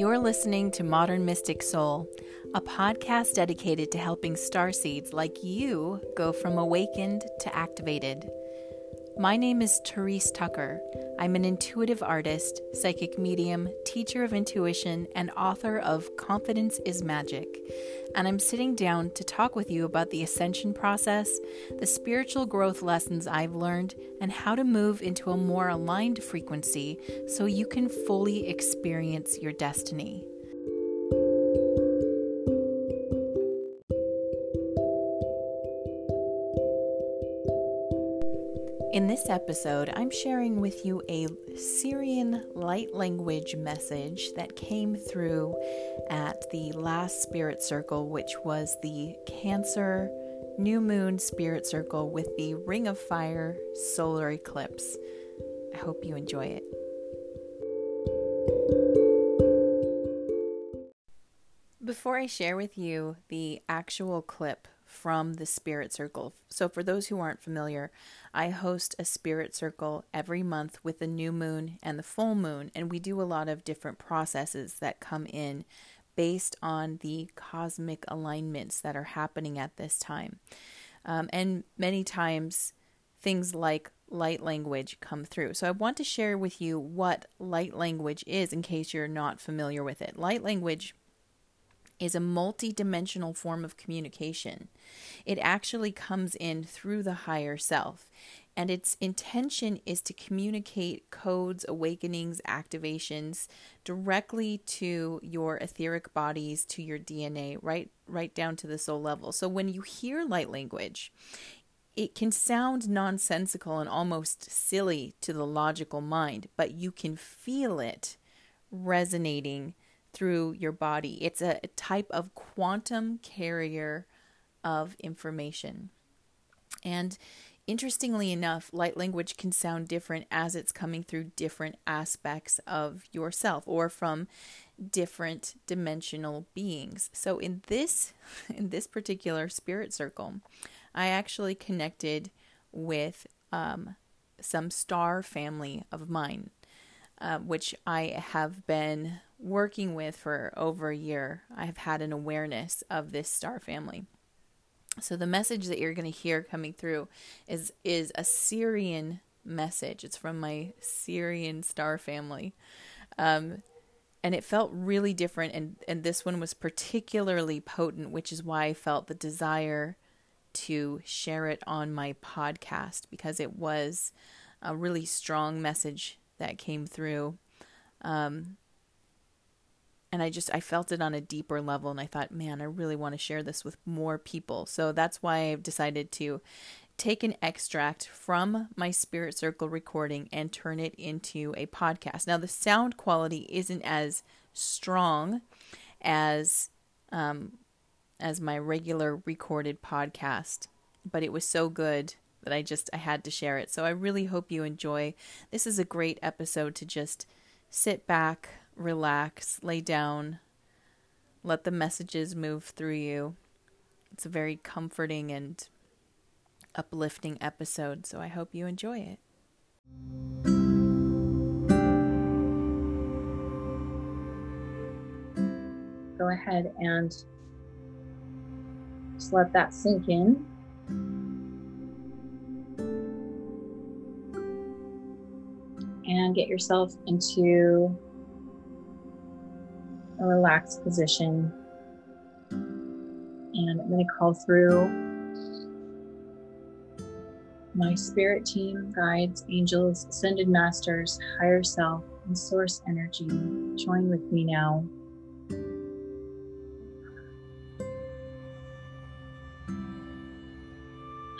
You're listening to Modern Mystic Soul, a podcast dedicated to helping starseeds like you go from awakened to activated. My name is Therese Tucker. I'm an intuitive artist, psychic medium, teacher of intuition, and author of Confidence is Magic. And I'm sitting down to talk with you about the ascension process, the spiritual growth lessons I've learned, and how to move into a more aligned frequency so you can fully experience your destiny. In this episode, I'm sharing with you a Sirian light language message that came through at the last spirit circle, which was the Cancer New Moon Spirit Circle with the Ring of Fire solar eclipse. I hope you enjoy it. Before I share with you the actual clip from the Spirit Circle. So, for those who aren't familiar, I host a Spirit Circle every month with the new moon and the full moon, and we do a lot of different processes that come in based on the cosmic alignments that are happening at this time. Um, and many times, things like light language come through. So, I want to share with you what light language is in case you're not familiar with it. Light language is a multi-dimensional form of communication. It actually comes in through the higher self, and its intention is to communicate codes, awakenings, activations directly to your etheric bodies, to your DNA, right right down to the soul level. So when you hear light language, it can sound nonsensical and almost silly to the logical mind, but you can feel it resonating through your body. It's a type of quantum carrier of information. And interestingly enough, light language can sound different as it's coming through different aspects of yourself or from different dimensional beings. So in this in this particular spirit circle, I actually connected with um, some star family of mine, uh, which I have been working with for over a year, I've had an awareness of this star family. So the message that you're going to hear coming through is is a Sirian message. It's from my Sirian star family. Um, and it felt really different and and this one was particularly potent, which is why I felt the desire to share it on my podcast because it was a really strong message that came through. Um, and I just I felt it on a deeper level and I thought, man, I really want to share this with more people. So that's why I've decided to take an extract from my spirit circle recording and turn it into a podcast. Now the sound quality isn't as strong as um, as my regular recorded podcast, but it was so good that I just I had to share it. So I really hope you enjoy. This is a great episode to just sit back, relax, lay down, let the messages move through you. It's a very comforting and uplifting episode, so I hope you enjoy it. Go ahead and just let that sink in. And get yourself into a relaxed position. And I'm going to call through my spirit team, guides, angels, ascended masters, higher self, and source energy. Join with me now.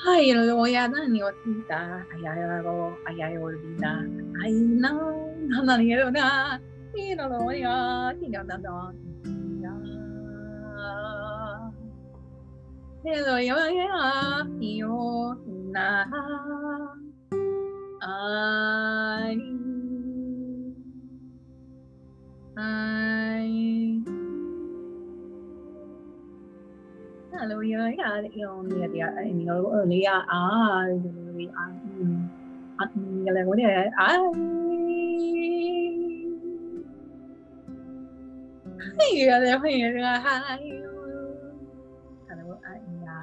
Ay. Ay, ay, ay, ay, Ay, no, ya, no, no, no. Hello, ya, ya. Hello, Iya deh, iya Kalau iya,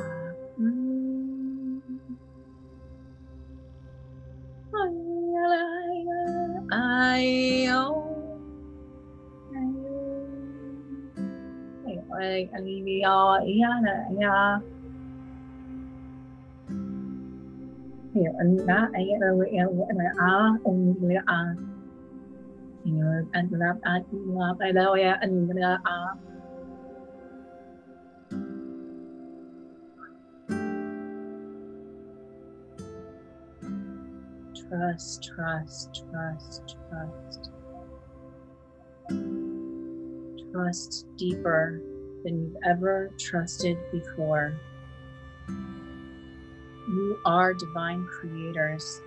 ai yêu ai anh đi ý là anh hiểu anh đó anh ấy là người em người em là à ông người đó à là tại đâu ya anh là à trust trust trust trust trust deeper than you've ever trusted before you are divine creators.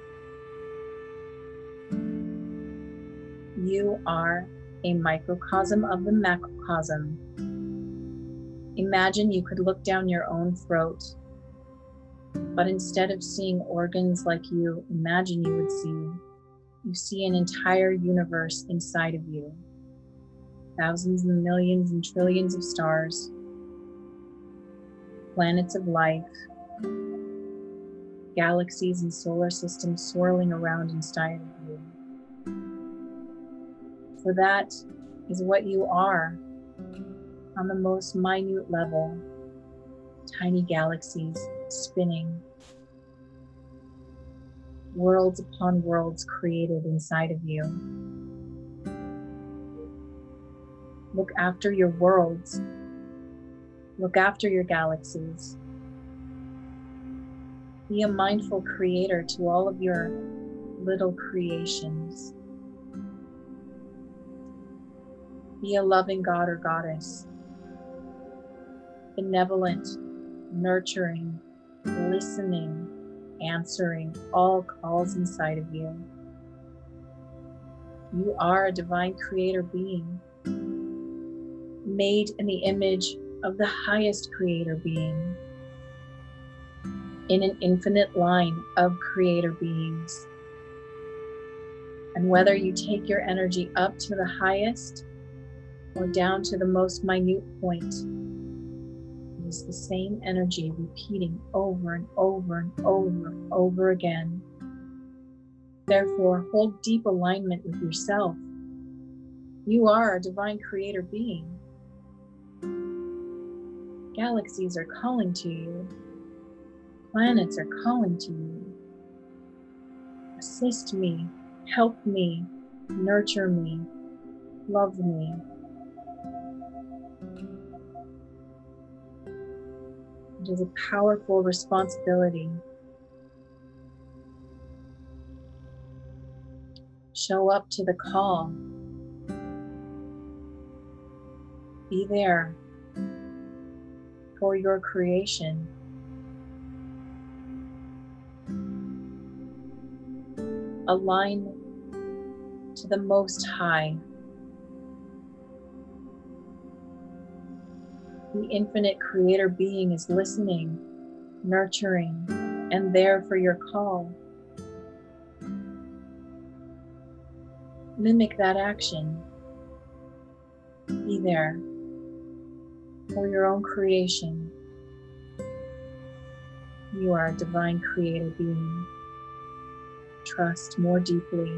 You are a microcosm of the macrocosm. Imagine you could look down your own throat, but instead of seeing organs like you imagine you would see, you see an entire universe inside of you. Thousands and millions and trillions of stars, planets of life, galaxies and solar systems swirling around inside of you. For that is what you are on the most minute level tiny galaxies spinning, worlds upon worlds created inside of you. Look after your worlds, look after your galaxies be a mindful creator to all of your little creations. Be a loving God or goddess, benevolent, nurturing, listening, answering all calls inside of you. You are a divine creator being, made in the image of the highest creator being in an infinite line of creator beings. And whether you take your energy up to the highest or down to the most minute point, it is the same energy repeating over and over and over and over again. Therefore, hold deep alignment with yourself. You are a divine creator being. Galaxies are calling to you planets are calling to you. Assist me, help me, nurture me, love me. It is a powerful responsibility. Show up to the call. Be there for your creation. align to the Most High. The infinite creator being is listening, nurturing, and there for your call. Mimic that action. Be there for your own creation. You are a divine creator being trust more deeply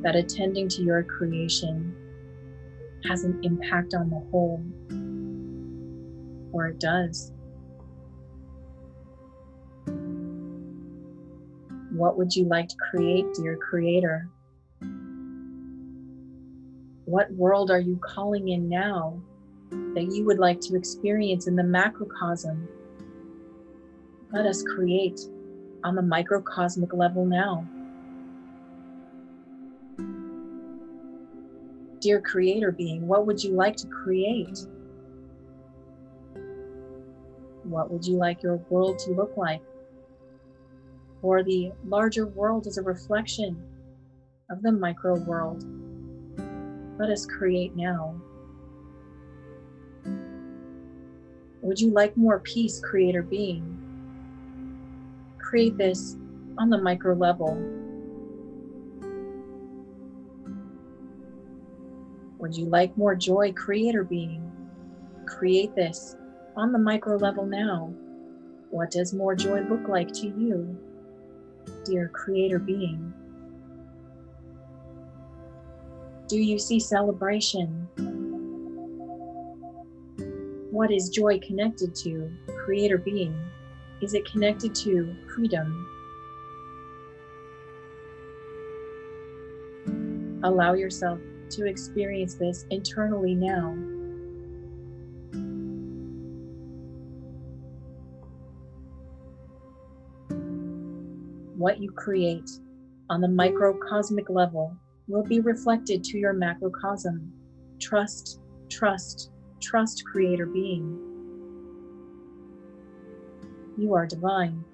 that attending to your creation has an impact on the whole, or it does. What would you like to create, dear Creator? What world are you calling in now that you would like to experience in the macrocosm? Let us create on the microcosmic level now. Dear Creator being, what would you like to create? What would you like your world to look like? For the larger world is a reflection of the micro world. Let us create now. Would you like more peace, Creator being? create this on the micro level. Would you like more joy, creator being? Create this on the micro level now. What does more joy look like to you, dear creator being? Do you see celebration? What is joy connected to, creator being? Is it connected to freedom? Allow yourself to experience this internally now. What you create on the microcosmic level will be reflected to your macrocosm. Trust, trust, trust, Creator being. You are divine.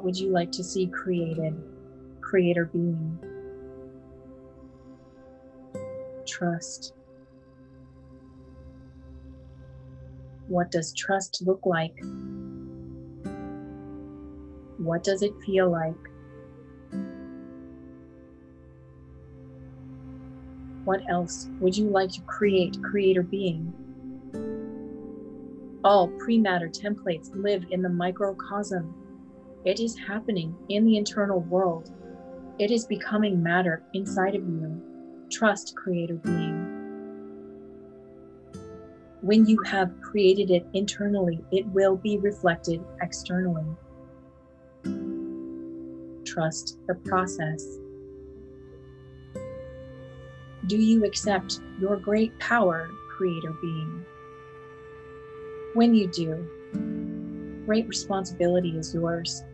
What would you like to see created, Creator being? Trust. What does trust look like? What does it feel like? What else would you like to create, creator being? All pre-matter templates live in the microcosm. It is happening in the internal world. It is becoming matter inside of you. Trust, creator being. When you have created it internally, it will be reflected externally. Trust the process. Do you accept your great power, Creator being? When you do, great responsibility is yours,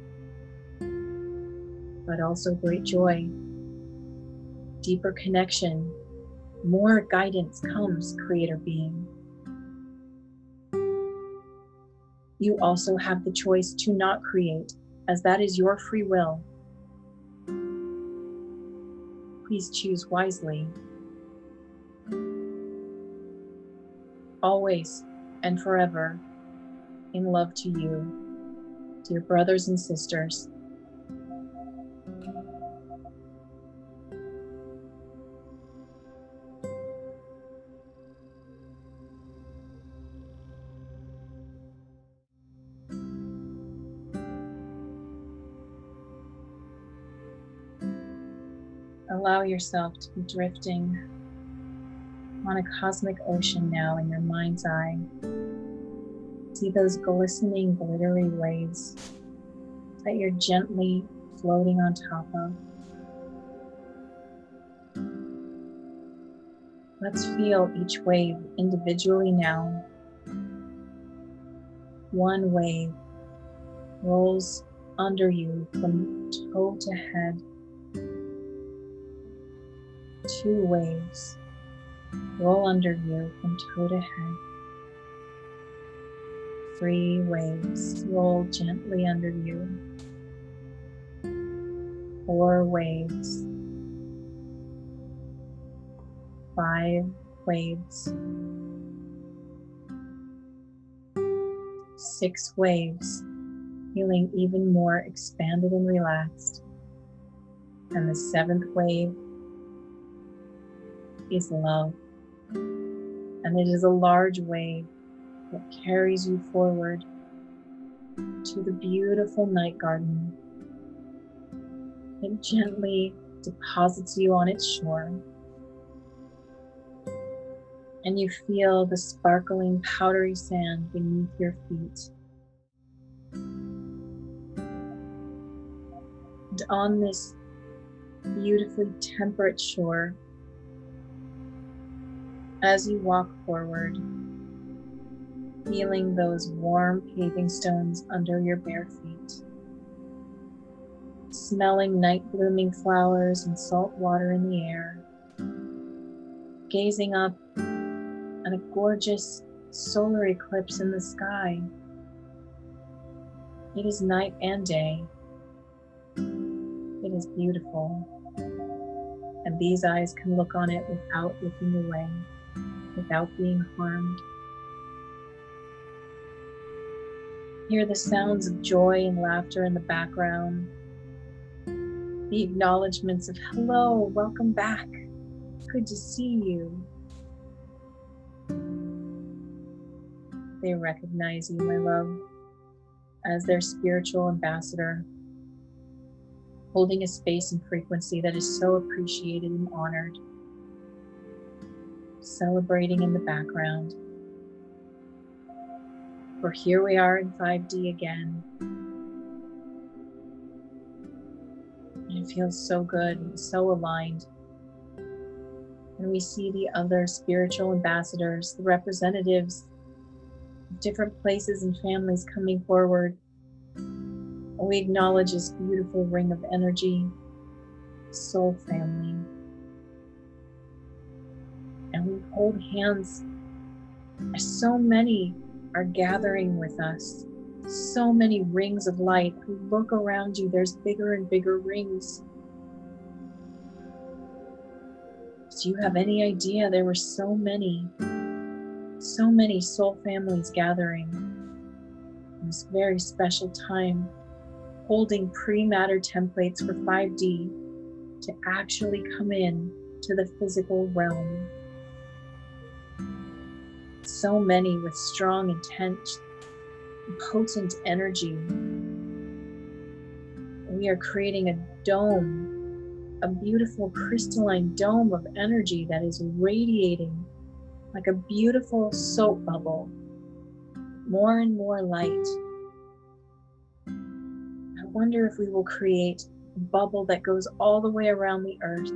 but also great joy, deeper connection, more guidance comes, Creator being. you also have the choice to not create, as that is your free will. Please choose wisely. Always and forever, in love to you, dear brothers and sisters. allow yourself to be drifting on a cosmic ocean now in your mind's eye. See those glistening, glittery waves that you're gently floating on top of. Let's feel each wave individually now. One wave rolls under you from toe to head two waves roll under you from toe to head. Three waves roll gently under you. Four waves. Five waves. Six waves, feeling even more expanded and relaxed. And the seventh wave is love. And it is a large wave that carries you forward to the beautiful night garden. It gently deposits you on its shore. And you feel the sparkling powdery sand beneath your feet. And on this beautifully temperate shore, as you walk forward, feeling those warm paving stones under your bare feet, smelling night blooming flowers and salt water in the air, gazing up at a gorgeous solar eclipse in the sky. It is night and day. It is beautiful. And these eyes can look on it without looking away without being harmed. Hear the sounds of joy and laughter in the background. The acknowledgments of hello, welcome back. Good to see you. They recognize you, my love, as their spiritual ambassador, holding a space and frequency that is so appreciated and honored, celebrating in the background. For here we are in 5D again. And it feels so good and so aligned. And we see the other spiritual ambassadors, the representatives of different places and families coming forward. We acknowledge this beautiful ring of energy, soul family. And we hold hands as so many are gathering with us. So many rings of light. Look around you, there's bigger and bigger rings. Do you have any idea there were so many, so many soul families gathering in this very special time, holding pre matter templates for 5D to actually come in to the physical realm? So many with strong intent, potent energy. We are creating a dome, a beautiful crystalline dome of energy that is radiating like a beautiful soap bubble, more and more light. I wonder if we will create a bubble that goes all the way around the earth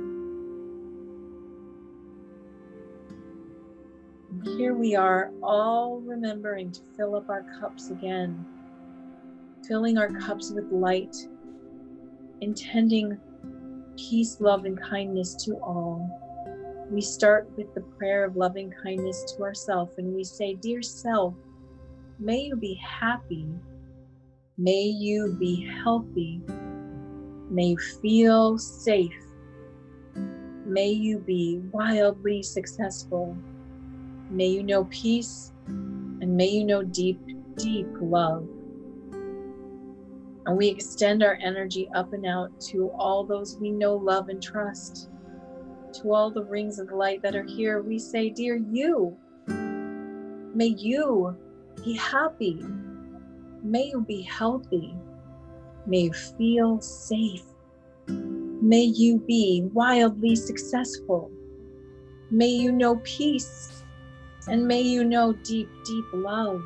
here we are, all remembering to fill up our cups again, filling our cups with light, intending peace, love, and kindness to all. We start with the prayer of loving kindness to ourselves, and we say, Dear self, may you be happy, may you be healthy, may you feel safe, may you be wildly successful. May you know peace and may you know deep, deep love. And we extend our energy up and out to all those we know, love, and trust. To all the rings of light that are here, we say, Dear you, may you be happy. May you be healthy. May you feel safe. May you be wildly successful. May you know peace and may you know deep, deep love.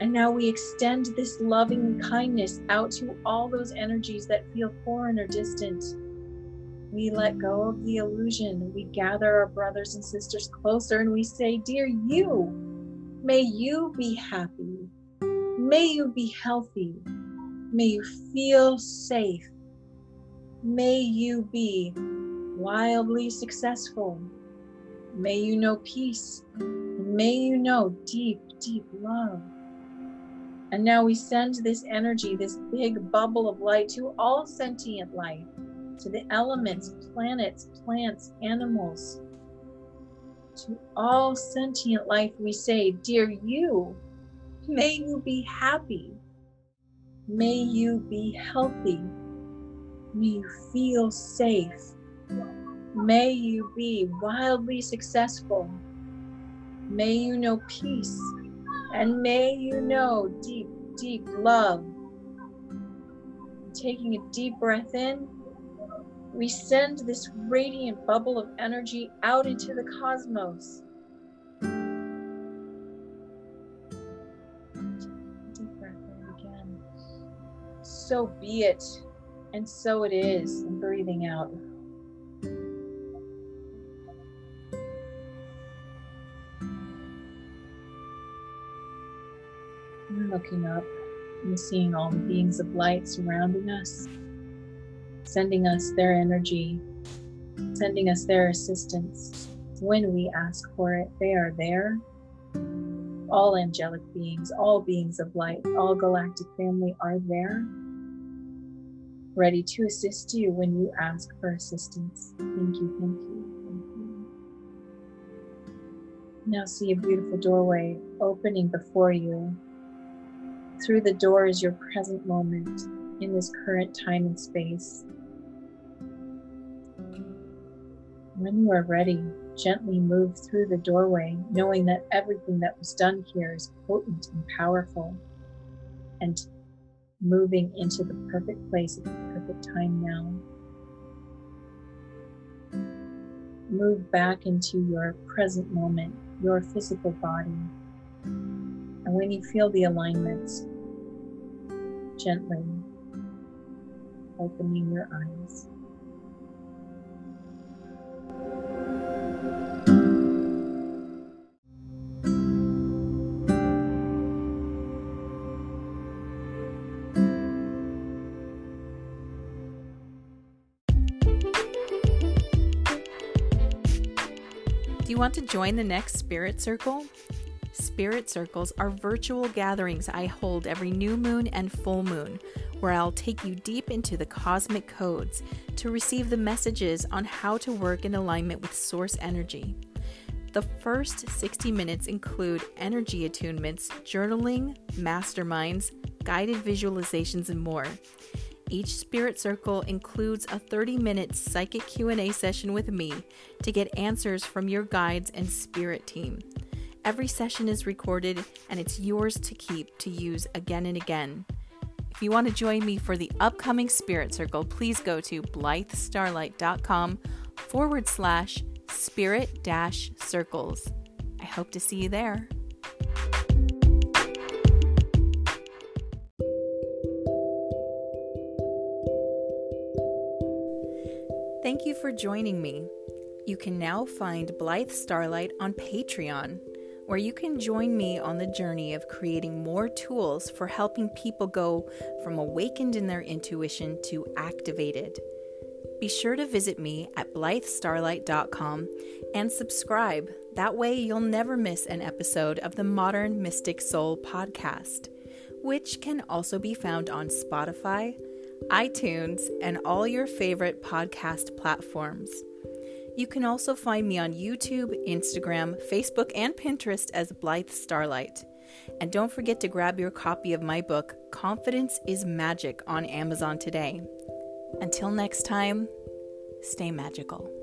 And now we extend this loving kindness out to all those energies that feel foreign or distant. We let go of the illusion. We gather our brothers and sisters closer and we say, Dear you, may you be happy. May you be healthy. May you feel safe. May you be wildly successful. May you know peace. May you know deep, deep love. And now we send this energy, this big bubble of light to all sentient life, to the elements, planets, plants, animals, to all sentient life. We say, Dear you, may you be happy. May you be healthy. May you feel safe. May you be wildly successful. May you know peace. And may you know deep, deep love. Taking a deep breath in, we send this radiant bubble of energy out into the cosmos. Deep breath in again. So be it, and so it is. Breathing out. Looking up and seeing all the beings of light surrounding us, sending us their energy, sending us their assistance. When we ask for it, they are there. All angelic beings, all beings of light, all galactic family are there, ready to assist you when you ask for assistance. Thank you, thank you. Now see a beautiful doorway opening before you through the door is your present moment in this current time and space. When you are ready, gently move through the doorway, knowing that everything that was done here is potent and powerful, and moving into the perfect place at the perfect time now. Move back into your present moment, your physical body. And when you feel the alignments, gently opening your eyes. Do you want to join the next Spirit Circle? Spirit Circles are virtual gatherings I hold every new moon and full moon, where I'll take you deep into the cosmic codes to receive the messages on how to work in alignment with source energy. The first 60 minutes include energy attunements, journaling, masterminds, guided visualizations, and more. Each spirit circle includes a 30-minute psychic Q&A session with me to get answers from your guides and spirit team. Every session is recorded and it's yours to keep to use again and again. If you want to join me for the upcoming Spirit Circle, please go to blythestarlight.com forward slash spirit dash circles. I hope to see you there. Thank you for joining me. You can now find Blythe Starlight on Patreon, where you can join me on the journey of creating more tools for helping people go from awakened in their intuition to activated. Be sure to visit me at blythestarlight.com and subscribe. That way, you'll never miss an episode of the Modern Mystic Soul podcast, which can also be found on Spotify, iTunes, and all your favorite podcast platforms. You can also find me on YouTube, Instagram, Facebook, and Pinterest as Blythe Starlight. And don't forget to grab your copy of my book, Confidence is Magic, on Amazon today. Until next time, stay magical.